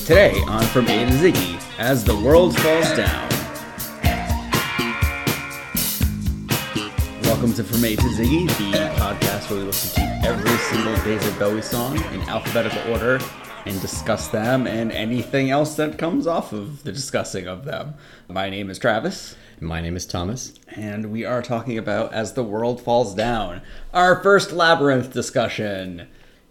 Today on From A to Ziggy, as the world falls down. Welcome to From A to Ziggy, the podcast where we listen to every single David Bowie song in alphabetical order and discuss them and anything else that comes off of the discussing of them. My name is Travis. My name is Thomas. And we are talking about As the World Falls Down, our first Labyrinth discussion.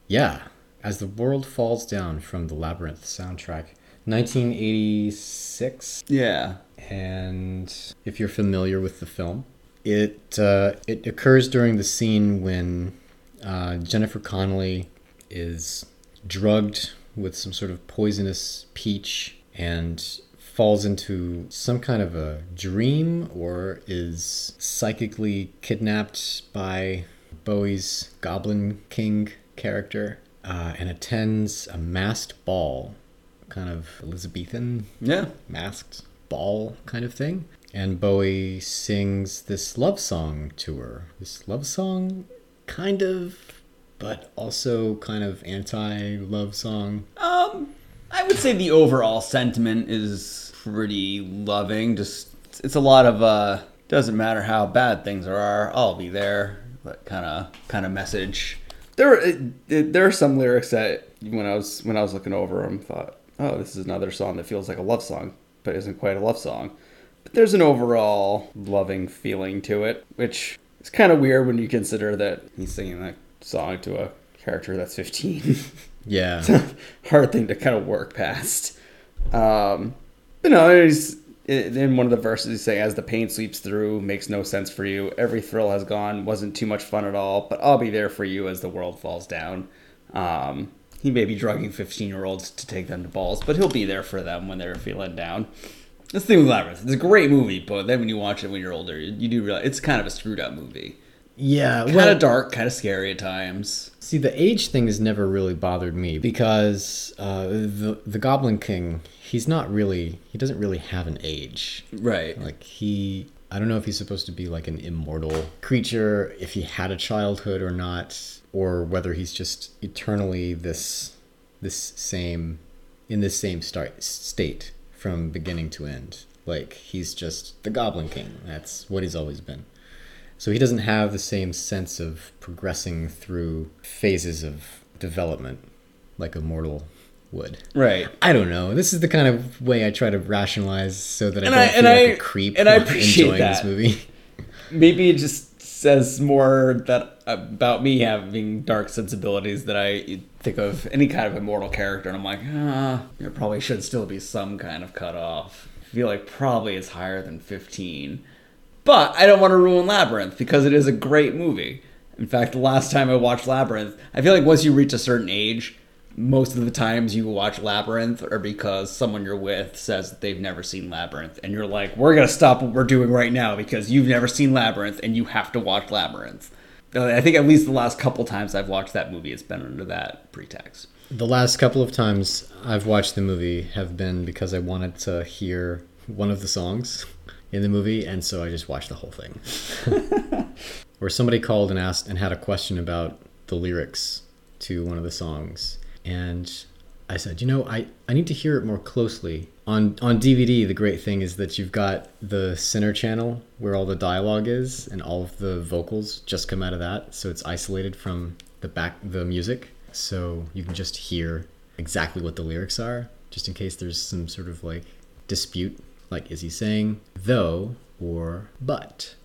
Yeah, As the World Falls Down from the Labyrinth soundtrack, 1986. Yeah. And if you're familiar with the film, it uh, it occurs during the scene when uh, Jennifer Connelly is drugged with some sort of poisonous peach and falls into some kind of a dream or is psychically kidnapped by Bowie's Goblin King character uh, and attends a masked ball, kind of Elizabethan Yeah. masked ball kind of thing. And Bowie sings this love song to her. This love song, kind of, but also kind of anti love song. Um, I would say the overall sentiment is pretty loving. Just it's a lot of uh, doesn't matter how bad things are, I'll be there. That kind of kind of message. There, there are some lyrics that when I was when I was looking over them, thought, oh, this is another song that feels like a love song, but isn't quite a love song. But there's an overall loving feeling to it, which is kind of weird when you consider that he's singing that song to a character that's 15. Yeah. hard thing to kind of work past. Um, but no, he's in one of the verses he's saying, "As the pain sweeps through, makes no sense for you. Every thrill has gone, wasn't too much fun at all. But I'll be there for you as the world falls down." Um, he may be drugging fifteen-year-olds to take them to balls, but he'll be there for them when they're feeling down. This thing with Labyrinth. It's a great movie, but then when you watch it when you're older, you, you do realize it's kind of a screwed up movie. Yeah. Kind of dark, kind of scary at times. See, the age thing has never really bothered me because uh, the the Goblin King, he's not really, he doesn't really have an age. Right. Like he, I don't know if he's supposed to be like an immortal creature, if he had a childhood or not, or whether he's just eternally this, this same, in this same start, state from beginning to end. Like he's just the Goblin King. That's what he's always been. So he doesn't have the same sense of progressing through phases of development like a mortal would. Right. I don't know. This is the kind of way I try to rationalize so that I And don't I- feel like I- a creep and I appreciate enjoying this that. movie. maybe it just says more that about me having dark sensibilities that I think of any kind of immortal character, and I'm like, ah, there probably should still be some kind of cutoff. I feel like probably it's higher than 15, but I don't want to ruin Labyrinth because it is a great movie. In fact, the last time I watched Labyrinth, I feel like once you reach a certain age, most of the times you watch Labyrinth are because someone you're with says that they've never seen Labyrinth, and you're like, we're gonna stop what we're doing right now because you've never seen Labyrinth and you have to watch Labyrinth. Uh, I think at least the last couple times I've watched that movie, it's been under that pretext. The last couple of times I've watched the movie have been because I wanted to hear one of the songs in the movie, and so I just watched the whole thing. Where somebody called and asked and had a question about the lyrics to one of the songs, and I said, you know, I, I need to hear it more closely. On on DVD, the great thing is that you've got the center channel where all the dialogue is, and all of the vocals just come out of that, so it's isolated from the back the music, so you can just hear exactly what the lyrics are, just in case there's some sort of like dispute, like is he saying though or but?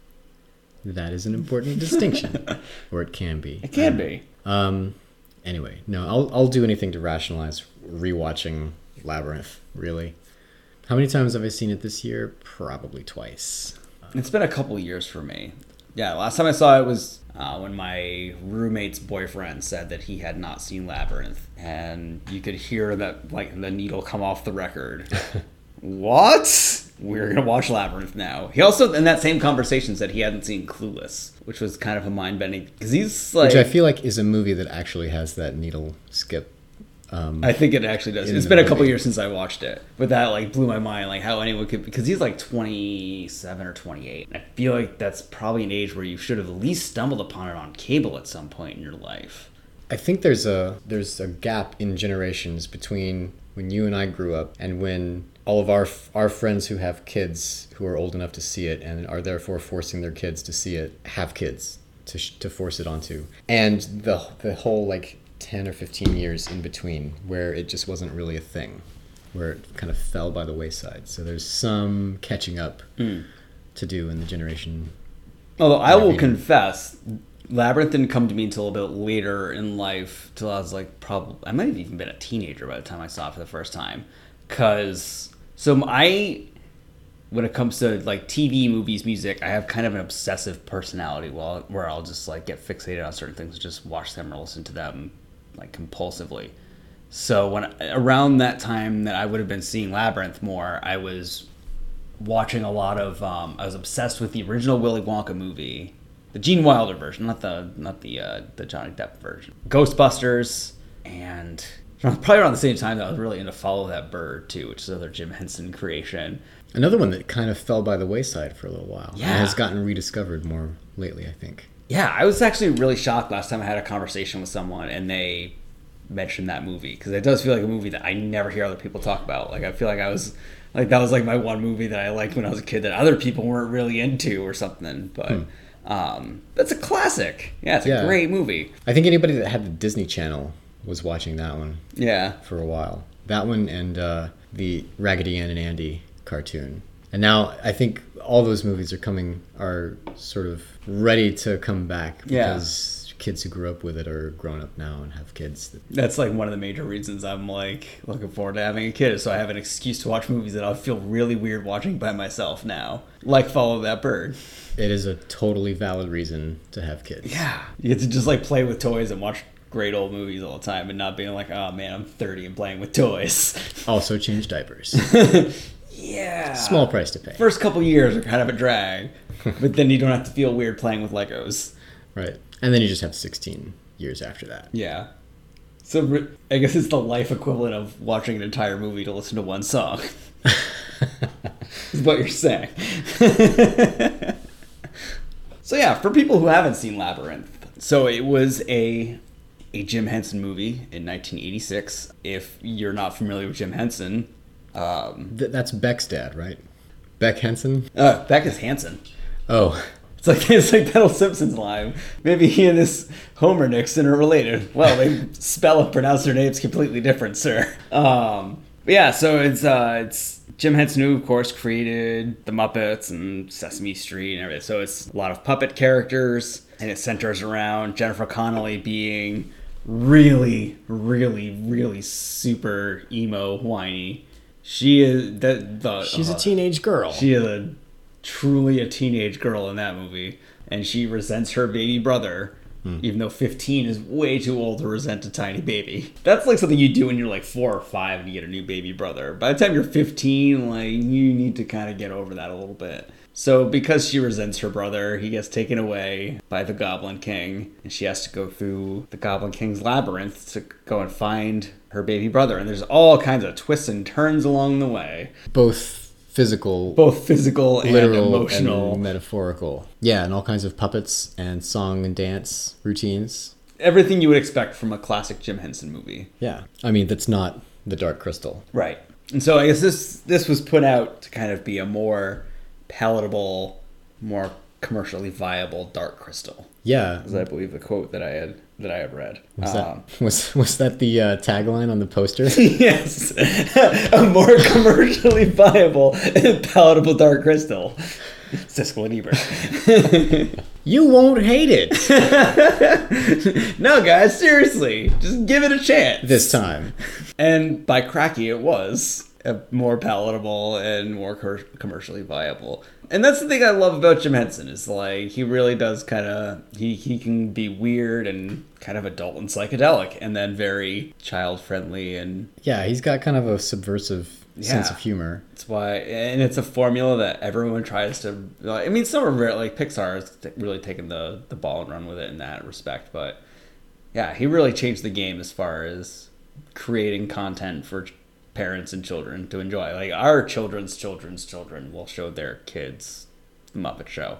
That is an important distinction, or it can be. It can be. Um. Anyway, no, I'll I'll do anything to rationalize rewatching Labyrinth. Really, how many times have I seen it this year? Probably twice. It's been a couple years for me. Yeah, last time I saw it was uh, when my roommate's boyfriend said that he had not seen Labyrinth, and you could hear that like the needle come off the record. what? We're gonna watch Labyrinth now. He also, in that same conversation, said he hadn't seen Clueless, which was kind of a mind bending because he's like, Which I feel like is a movie that actually has that needle skip. Um, I think it actually does. It's been a couple years since I watched it, but that like blew my mind. Like how anyone could because he's like twenty seven or twenty eight. I feel like that's probably an age where you should have at least stumbled upon it on cable at some point in your life. I think there's a there's a gap in generations between when you and I grew up, and when all of our our friends who have kids who are old enough to see it and are therefore forcing their kids to see it have kids to sh- to force it onto, and the the whole like ten or fifteen years in between where it just wasn't really a thing, where it kind of fell by the wayside. So there's some catching up hmm. to do in the generation. Although I will confess, Labyrinth didn't come to me until a bit later in life, till I was like probably I might have even been a teenager by the time I saw it for the first time. Cause so I, when it comes to like TV, movies, music, I have kind of an obsessive personality. Well, where I'll just like get fixated on certain things, and just watch them or listen to them like compulsively. So when around that time that I would have been seeing Labyrinth more, I was watching a lot of. Um, I was obsessed with the original Willy Wonka movie, the Gene Wilder version, not the not the uh, the Johnny Depp version. Ghostbusters, and probably around the same time that I was really into Follow That Bird too, which is another Jim Henson creation. Another one that kind of fell by the wayside for a little while. and Yeah. has gotten rediscovered more lately, I think. Yeah, I was actually really shocked last time I had a conversation with someone and they mentioned that movie because it does feel like a movie that I never hear other people talk about. Like I feel like I was like that was like my one movie that I liked when I was a kid that other people weren't really into or something. But um, that's a classic. Yeah, it's a. Yeah. great movie. I think anybody that had the Disney Channel was watching that one Yeah, for a while. That one and uh, the Raggedy Ann and Andy cartoon. And now I think all those movies are coming are sort of ready to come back Yeah. Kids who grew up with it are grown up now and have kids. That, that's like one of the major reasons I'm like looking forward to having a kid, so I have an excuse to watch movies that I'll feel really weird watching by myself now, like Follow That Bird. it is a totally valid reason to have kids. Yeah. You get to just like play with toys and watch great old movies all the time and not being like, oh man, I'm 30 and playing with toys. Also change diapers. yeah. Small price to pay. First couple years are kind of a drag, but then you don't have to feel weird playing with Legos. Right. And then you just have 16 years after that. Yeah. So I guess it's the life equivalent of watching an entire movie to listen to one song. is what you're saying. so yeah, for people who haven't seen Labyrinth, so it was a a Jim Henson movie in 1986. If you're not familiar with Jim Henson, um, Th- that's Beck's dad, right? Beck Henson? uh, Beck is Hansen. Oh, It's like it's like that old Simpsons line. Maybe he and this Homer Nixon are related. Well, they spell and pronounce their names completely different, sir. Um, yeah, so it's uh, it's Jim Henson who, of course, created the Muppets and Sesame Street and everything. So it's a lot of puppet characters, and it centers around Jennifer Connelly being really, really, really super emo, whiny. She is the the she's uh, a teenage girl. she is a truly a teenage girl in that movie, and she resents her baby brother, hmm. even though 15 is way too old to resent a tiny baby. That's like something you do when you're like four or five and you get a new baby brother. By the time you're 15, like you need to kind of get over that a little bit. So because she resents her brother, he gets taken away by the Goblin King, and she has to go through the Goblin King's labyrinth to go and find her baby brother. And there's all kinds of twists and turns along the way, Both physical, both physical and literal, emotional. and metaphorical. Yeah, and all kinds of puppets and song and dance routines. everything you would expect from a classic Jim Henson movie. Yeah. I mean, that's not the Dark Crystal. Right. And so I guess this this was put out to kind of be a more palatable, more commercially viable Dark Crystal. Yeah. Is I believe the quote that I had that I had read. Was Um, that was was that the uh, tagline on the poster? yes, a more commercially viable and palatable Dark Crystal. Siskel and Ebert. you won't hate it no, guys, seriously, just give it a chance. this time. And by cracky, it was a more palatable and more commercially viable. And that's the thing I love about Jim Henson is like he really does kind of he he can be weird and kind of adult and psychedelic, and then very child friendly, and Yeah, he's got kind of a subversive sense of humor. that's why. And it's a formula that everyone tries to. Like, I mean, some are very, like Pixar has really taken the the ball and run with it in that respect, but yeah, he really changed the game as far as creating content for parents and children to enjoy. Like our children's children's children will show their kids the Muppet Show,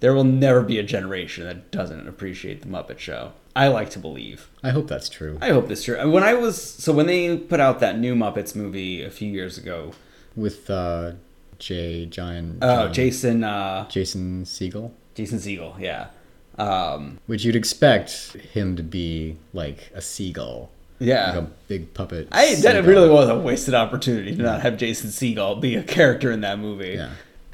there will never be a generation that doesn't appreciate the Muppet Show. I like to believe. I hope that's true. I hope that's true. When I was so when they put out that new Muppets movie a few years ago, With uh, Jay Giant. oh John- Jason uh, Jason Segel. Jason Segel, yeah, um, Which you'd expect him to be like a seagull. Yeah. Like a big puppet. I that really was a wasted opportunity to not have Jason Segel be a character in that movie. Yeah.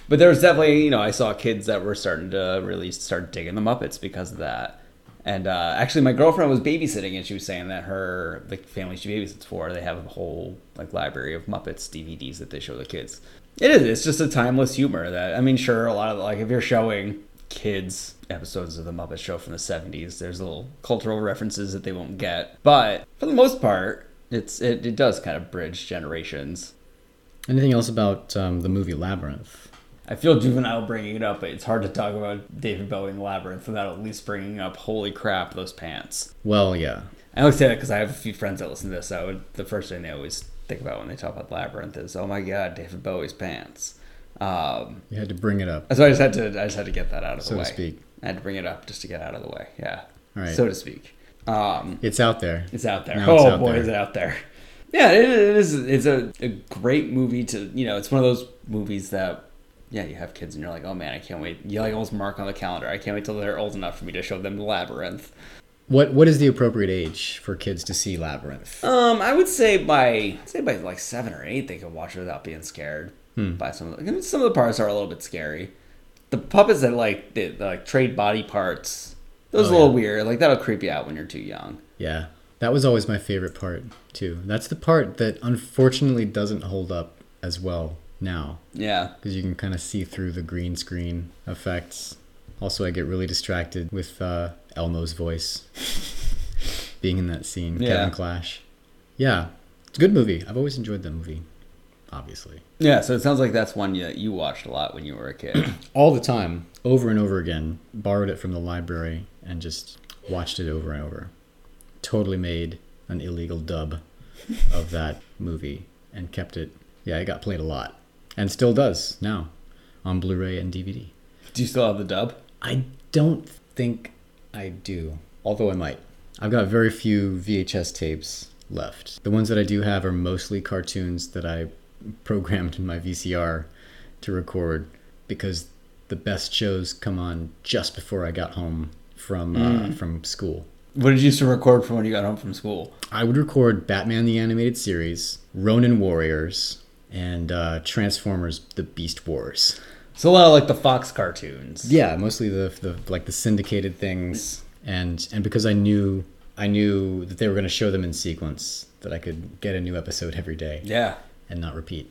But there was definitely, you know, I saw kids that were starting to really start digging the Muppets because of that. And uh, actually, my girlfriend was babysitting, and she was saying that her the family she babysits for, they have a whole like library of Muppets DVDs that they show the kids. It is. It's just a timeless humor that I mean, sure, a lot of like if you're showing kids episodes of the Muppet Show from the '70s, there's little cultural references that they won't get, but for the most part, it's it, it does kind of bridge generations. Anything else about um, the movie Labyrinth? I feel juvenile bringing it up, but it's hard to talk about David Bowie and Labyrinth without at least bringing up "Holy crap, those pants." Well, yeah. I always say that because I have a few friends that listen to this. So would, the first thing they always think about when they talk about Labyrinth is, "Oh my God, David Bowie's pants." Um, You had to bring it up, so I just had to, I just had to get that out of the way. so to speak. I had to bring it up just to get out of the way. Yeah, All right. so to speak. Um, It's out there. it's out there. Now oh out boy, there. is it out there! Yeah, it, it is. It's a, a great movie to you know. It's one of those movies that yeah, you have kids and you're like, oh man, I can't wait. You like almost mark on the calendar. I can't wait till they're old enough for me to show them the labyrinth. What What is the appropriate age for kids to see Labyrinth? Um, I would say by I'd say by like seven or eight, they could watch it without being scared by some of the. Some of the parts are a little bit scary. The puppets that like they, they, like trade body parts, those Oh, are a little yeah. weird. Like that'll creep you out when you're too young. Yeah, that was always my favorite part too. That's the part that unfortunately doesn't hold up as well now Yeah, because you can kind of see through the green screen effects. Also, I get really distracted with uh, Elmo's voice being in that scene. Yeah. Kevin Clash. Yeah, it's a good movie. I've always enjoyed that movie. Obviously, yeah. So it sounds like that's one you you watched a lot when you were a kid. all the time, over and over again. Borrowed it from the library and just watched it over and over. Totally made an illegal dub of that movie and kept it. Yeah, it got played a lot and still does now on Blu-ray and DVD. Do you still have the dub? I don't think I do, although I might. I've got very few VHS tapes left. The ones that I do have are mostly cartoons that I programmed in my VCR to record because the best shows come on just before I got home from uh, from school. What did you used to record from when you got home from school? I would record Batman the Animated Series, Ronin Warriors, and uh, Transformers: The Beast Wars. So a lot of like the Fox cartoons. Yeah, mostly the, the like the syndicated things, and and because I knew I knew that they were going to show them in sequence, that I could get a new episode every day Yeah. And not repeat.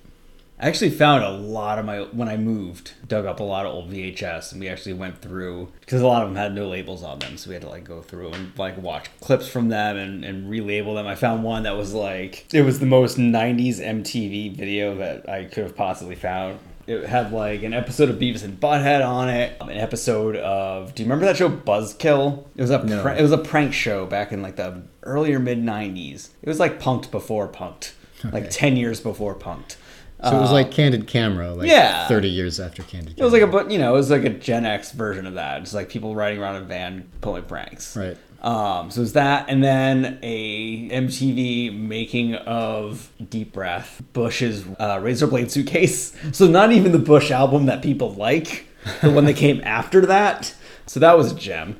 I actually found a lot of my when I moved, dug up a lot of old VHS, and we actually went through because a lot of them had no labels on them, so we had to like go through and like watch clips from them and, and relabel them. I found one that was like it was the most '90s MTV video that I could have possibly found. It had like an episode of Beavis and Butthead on it, an episode of Do you remember that show Buzzkill? It was a No. pr- it was a prank show back in like the earlier mid '90s. It was like punked before punked, like Okay. ten years before punked. So it was like Candid Camera, like yeah. thirty years after Candid. It was like a, but you know, it was like a Gen X version of that. It's like people riding around in a van pulling pranks. right. Um, so it was that, and then a MTV making of Deep Breath, Bush's uh, Razor Blade suitcase. So not even the Bush album that people like, the one that came after that. So that was a gem.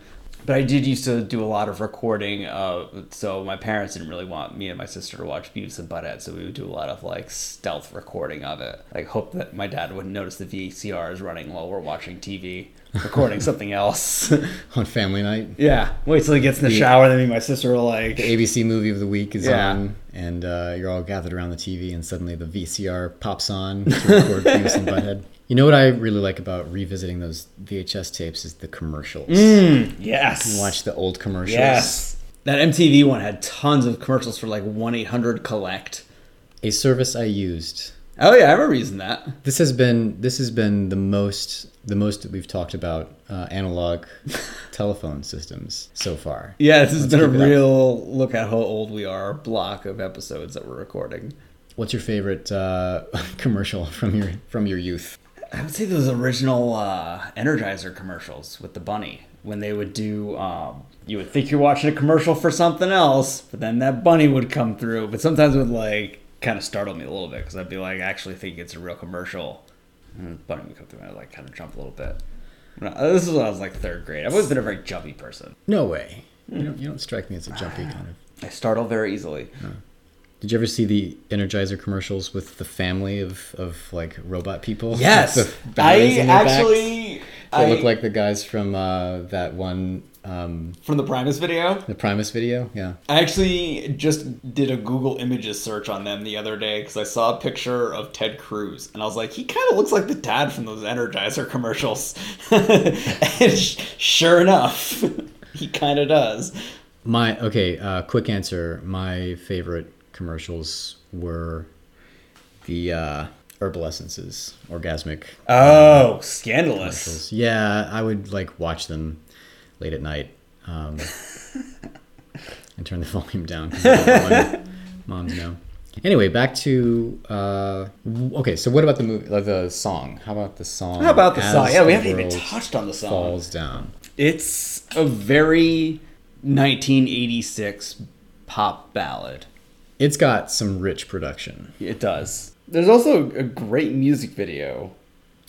But I did used to do a lot of recording. Uh, so my parents didn't really want me and my sister to watch Beavis and Butthead, so we would do a lot of like stealth recording of it. Like hope that my dad wouldn't notice the VCR is running while we're watching TV, recording something else. On Family Night, Yeah, wait till he gets in the shower. Then me and my sister will like, the ABC movie of the week is Yeah. on, and uh, you're all gathered around the TV, and suddenly the VCR pops on to record Beavis and Butthead. You know what I really like about revisiting those VHS tapes is the commercials. mm, yes, Watch the old commercials. yes. That MTV one had tons of commercials for like one eight hundred collect. A service I used. Oh yeah, I remember using that. This has been this has been the most the most that we've talked about uh, analog telephone systems so far. Yeah, this has been a real look at how old we are block of episodes that we're recording. What's your favorite uh, commercial from your from your youth? I would say those original uh, Energizer commercials with the bunny when they would do. Um, you would think you're watching a commercial for something else, but then that bunny would come through. But sometimes it would like kind of startled me a little bit because I'd be like, I actually think it's a real commercial. And bunny would come through, and I'd like kind of jump a little bit. No, this is when I was like third grade. I've always been a very jumpy person. No way. You, don't, you don't strike me as a jumpy kind of. I startle very easily. Did you ever see the Energizer commercials with the family of, of like robot people? Yes, I backs? actually. They I, look like the guys from uh, that one, um, from the Primus video. the Primus video. Yeah. I actually just did a Google Images search on them the other day because I saw a picture of Ted Cruz and I was like, he kind of looks like the dad from those Energizer commercials. and sh- sure enough, he kind of does. My okay. Uh, quick answer. My favorite commercials were the uh, herbal essences, orgasmic Oh, scandalous. Yeah, I would like watch them late at night um, and turn the volume down. Moms know. Anyway, back to uh, okay. So what about the movie? Like the song? How about the song? How about the song? Yeah, we haven't even touched on the song. Falls down. It's a very 1986 pop ballad. It's got some rich production. It does. There's also a great music video.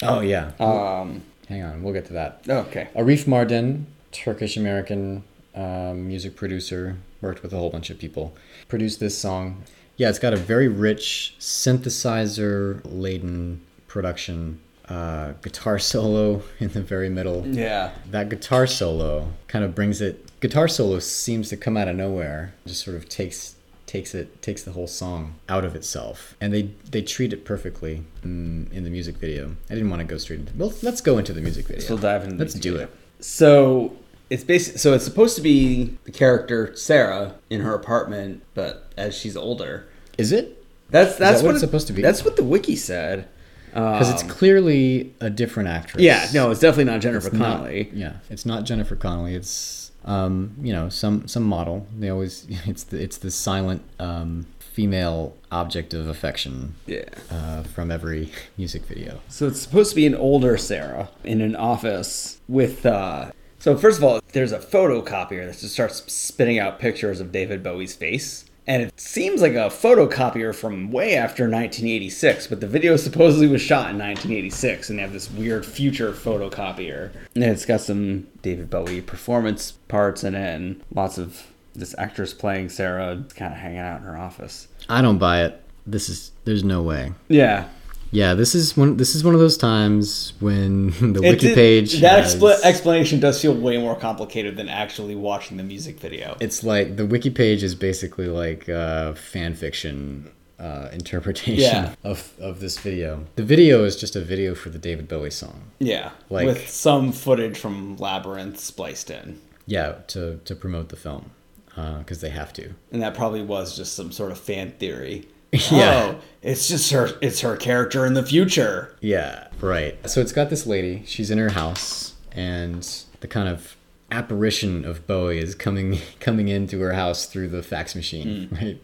Oh yeah. Um, Hang on, we'll get to that. okay. Arif Mardin, Turkish American um, music producer, worked with a whole bunch of people, produced this song. Yeah, it's got a very rich synthesizer laden production, uh, guitar solo in the very middle. Yeah. That guitar solo kind of brings it. Guitar solo seems to come out of nowhere, just sort of takes takes it takes the whole song out of itself, and they they treat it perfectly in, in the music video. I didn't want to go straight into. Well, let's go into the music video. We'll dive into Let's do video. it. So it's basic. So it's supposed to be the character Sarah in her apartment, but as she's older. Is it? That's that's what what it's it- supposed to be? That's what the wiki said. Because it's Um, clearly a different actress. yeah, no, it's definitely not Jennifer It's not- Connelly. yeah, it's not Jennifer Connelly. It's um, you know, some some model. They always it's the it's the silent um, female object of affection Yeah. uh, from every music video. So it's supposed to be an older Sarah in an office with. Uh, so first of all, there's a photocopier that just starts spitting out pictures of David Bowie's face, and it seems like a photocopier from way after 1986. But the video supposedly was shot in 1986, and they have this weird future photocopier, and it's got some David Bowie performance parts in it, and lots of this actress playing Sarah kind of hanging out in her office. I don't buy it. This is there's no way. Yeah, Yeah, this is one. This is one of those times when the It wiki did- page that has- expla- explanation does feel way more complicated than actually watching the music video. it's like the wiki page is basically like uh, fan fiction uh, interpretation Yeah. of, of this video. The video is just a video for the David Bowie song. yeah, like- with some footage from Labyrinth spliced in, Yeah, to, to promote the film Uh, because they have to. and that probably was just some sort of fan theory. Yeah. Oh, it's just her. It's her character in the future. Yeah, right. So it's got this lady. She's in her house, and the kind of apparition of Bowie is coming coming into her house through the fax machine. Mm. Right?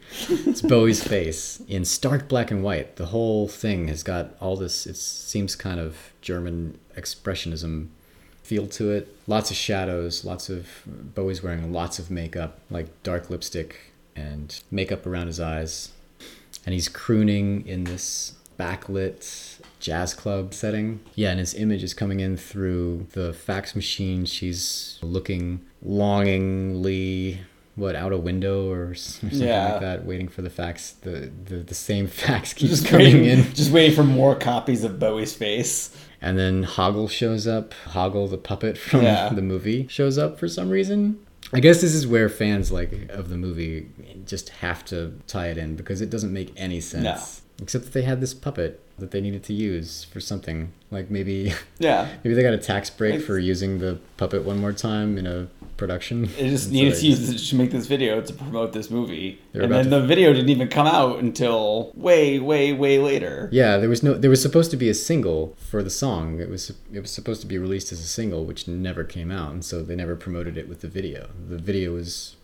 It's Bowie's face in stark black and white. The whole thing has got all this. It seems kind of German expressionism feel to it. Lots of shadows. Lots of Bowie's wearing lots of makeup, like dark lipstick and makeup around his eyes and he's crooning in this backlit jazz club setting. Yeah, and his image is coming in through the fax machine. She's looking longingly, what, out a window or, something Yeah. like that, waiting for the fax. The, the, the same fax keeps Just coming waiting, in. just waiting for more copies of Bowie's face. And then Hoggle shows up. Hoggle, the puppet from Yeah. the movie, shows up for some reason. I guess this is where fans like of the movie just have to tie it in because it doesn't make any sense. No. Except that they had this puppet that they needed to use for something. Like maybe Yeah, maybe they got a tax break It's- for using the puppet one more time in a production. it just And so needed to use it to make this video to promote this movie, and then to- the video didn't even come out until way, way, way later. Yeah, there was no. There was supposed to be a single for the song. It was it was supposed to be released as a single, which never came out, and so they never promoted it with the video. The video was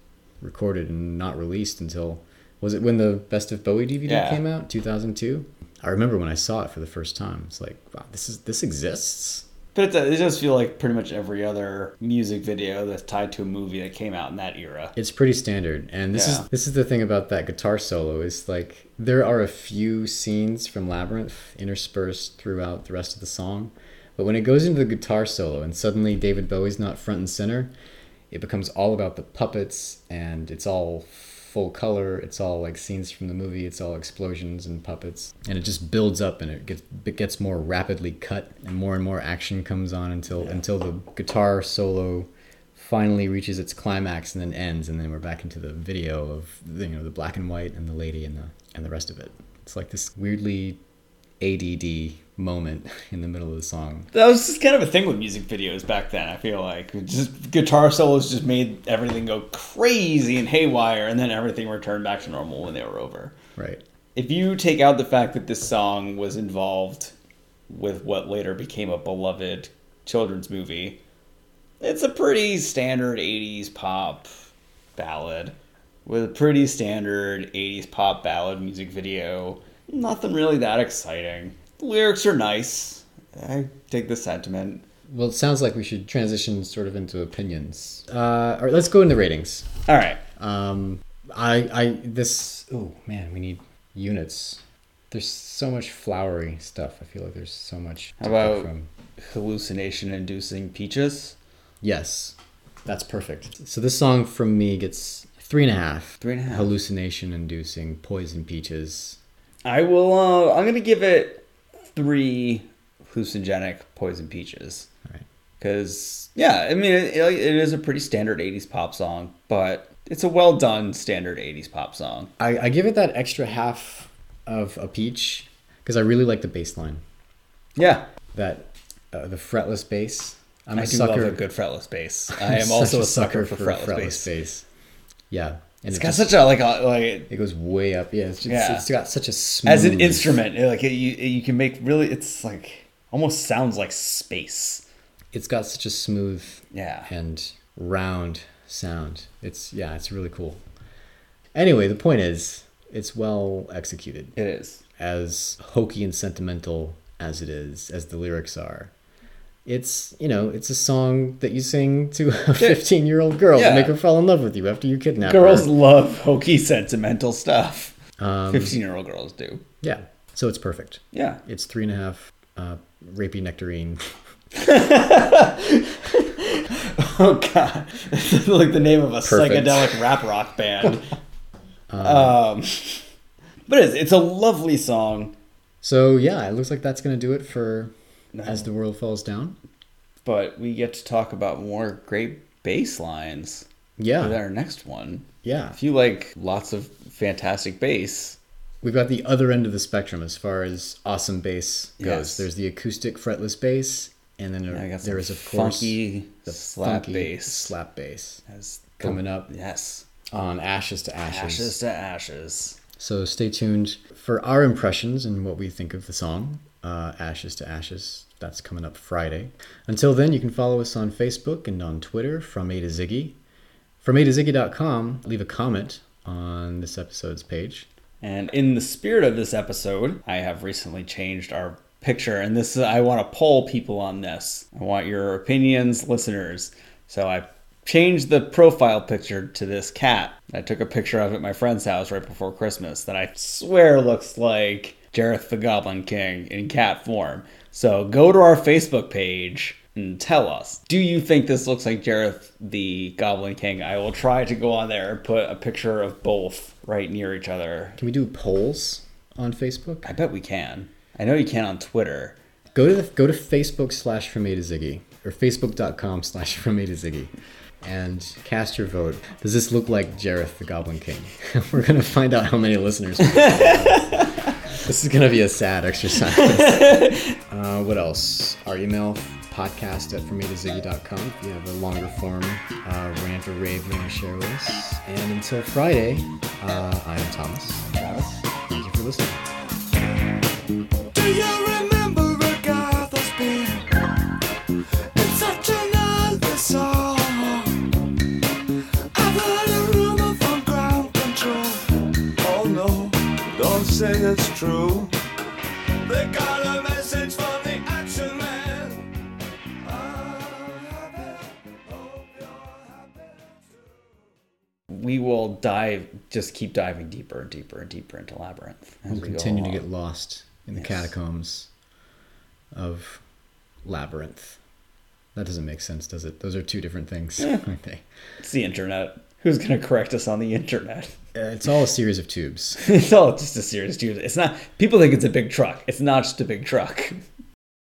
recorded and not released until was it when the Best of Bowie DVD Yeah. came out, two thousand two. I remember when I saw it for the first time. It's like, wow, this is this exists. But it, does feel like pretty much every other music video that's tied to a movie that came out in that era. It's pretty standard, and this Yeah. is this is the thing about that guitar solo is like there are a few scenes from Labyrinth interspersed throughout the rest of the song, but when it goes into the guitar solo and suddenly David Bowie's not front and center, it becomes all about the puppets and it's all full color. It's all like scenes from the movie. It's all explosions and puppets, and it just builds up and it gets it gets more rapidly cut and more and more action comes on until until the guitar solo finally reaches its climax and then ends and then we're back into the video of the, you know the black and white and the lady and the and the rest of it it's like this weirdly ADD moment in the middle of the song That was just kind of a thing with music videos back then. I feel like just guitar solos just made everything go crazy and haywire, and then everything returned back to normal when they were over. right If you take out the fact that this song was involved with what later became a beloved children's movie, it's a pretty standard 80s pop ballad with a pretty standard 80s pop ballad music video. Nothing really that exciting. The lyrics are nice. I dig the sentiment. well it sounds like we should transition sort of into opinions uh all right let's go into ratings All right. um I I this oh man we need units there's so much flowery stuff I feel like there's so much How about from hallucination inducing peaches? Yes, that's perfect. So this song from me gets three and a half. Three and a half. Hallucination inducing poison peaches. I will. Uh, I'm gonna give it three hallucinogenic poison peaches. Right. Because yeah, I mean it, it is a pretty standard '80s pop song, but it's a well done standard '80s pop song. I, I give it that extra half of a peach because I really like the bass line. Yeah, That uh, the fretless bass. I'm I a do sucker. love a good fretless bass. I am also a sucker, for, a fretless, bass. Yeah, and It's it got just- such a like a like it goes way up. Yeah, it's just, Yeah. it's got such a smooth as an instrument, it, like it, you you can make really. It's like almost sounds like space. It's got such a smooth Yeah. and round sound. It's yeah, it's really cool. Anyway, the point is, it's well executed. It is. As hokey and sentimental as it is, as the lyrics are. It's you know, it's a song that you sing to a fifteen year old girl Yeah. to make her fall in love with you after you kidnap her. Girls her. love hokey sentimental stuff. Um, Fifteen year old girls do. yeah. So it's perfect. Yeah. It's three and a half uh, rapey nectarine. Oh god, It's like the name of a Perfect. psychedelic rap rock band. um, but it's, it's a lovely song. So yeah, it looks like that's gonna do it for as the world falls down. But we get to talk about more great bass lines Yeah. with our next one. Yeah. If you like lots of fantastic bass, We've got the other end of the spectrum as far as awesome bass goes. Yes. There's the acoustic fretless bass, and then got there of course funky the slap funky bass slap bass as coming up Yes, on Ashes to Ashes. ashes to ashes. So stay tuned for our impressions and what we think of the song, uh, Ashes to Ashes. That's coming up Friday. Until then, you can follow us on Facebook and on Twitter from A to Ziggy. From A to Ziggy.com, leave a comment on this episode's page. And in the spirit of this episode, I have recently changed our picture, and this I want to poll people on this. I want your opinions, listeners. So I changed the profile picture to this cat. I took a picture of at my friend's house right before Christmas that I swear looks like Jareth the Goblin King in cat form. So go to our Facebook page and tell us. Do you think this looks like Jareth the Goblin King? I will try to go on there and put a picture of both right near each other Can we do polls on Facebook? I bet we can. I know you can on Twitter. Go to the, go to Facebook slash from A to Ziggy or Facebook.com slash from A to Ziggy and cast your vote. Does this look like Jareth the Goblin King? We're gonna find out how many listeners. we have. this is gonna be a sad exercise. uh, what else? Our email podcast at from A to if you have a longer form uh, rant or rave you want to share with us. And until Friday, uh, I'm Thomas. Travis? Thank you for listening. It's true. They got a message from the action man. I'm happy, hope you're happy too. We will dive, just keep diving deeper and deeper and deeper into Labyrinth. as We'll we go continue to get lost in the Yes. catacombs of Labyrinth. That doesn't make sense, does it? Those are two different things, aren't they? It's the internet. Who's going to correct us on the internet? Uh, It's all a series of tubes. it's all just a series of tubes. It's not. People think it's a big truck. It's not just a big truck.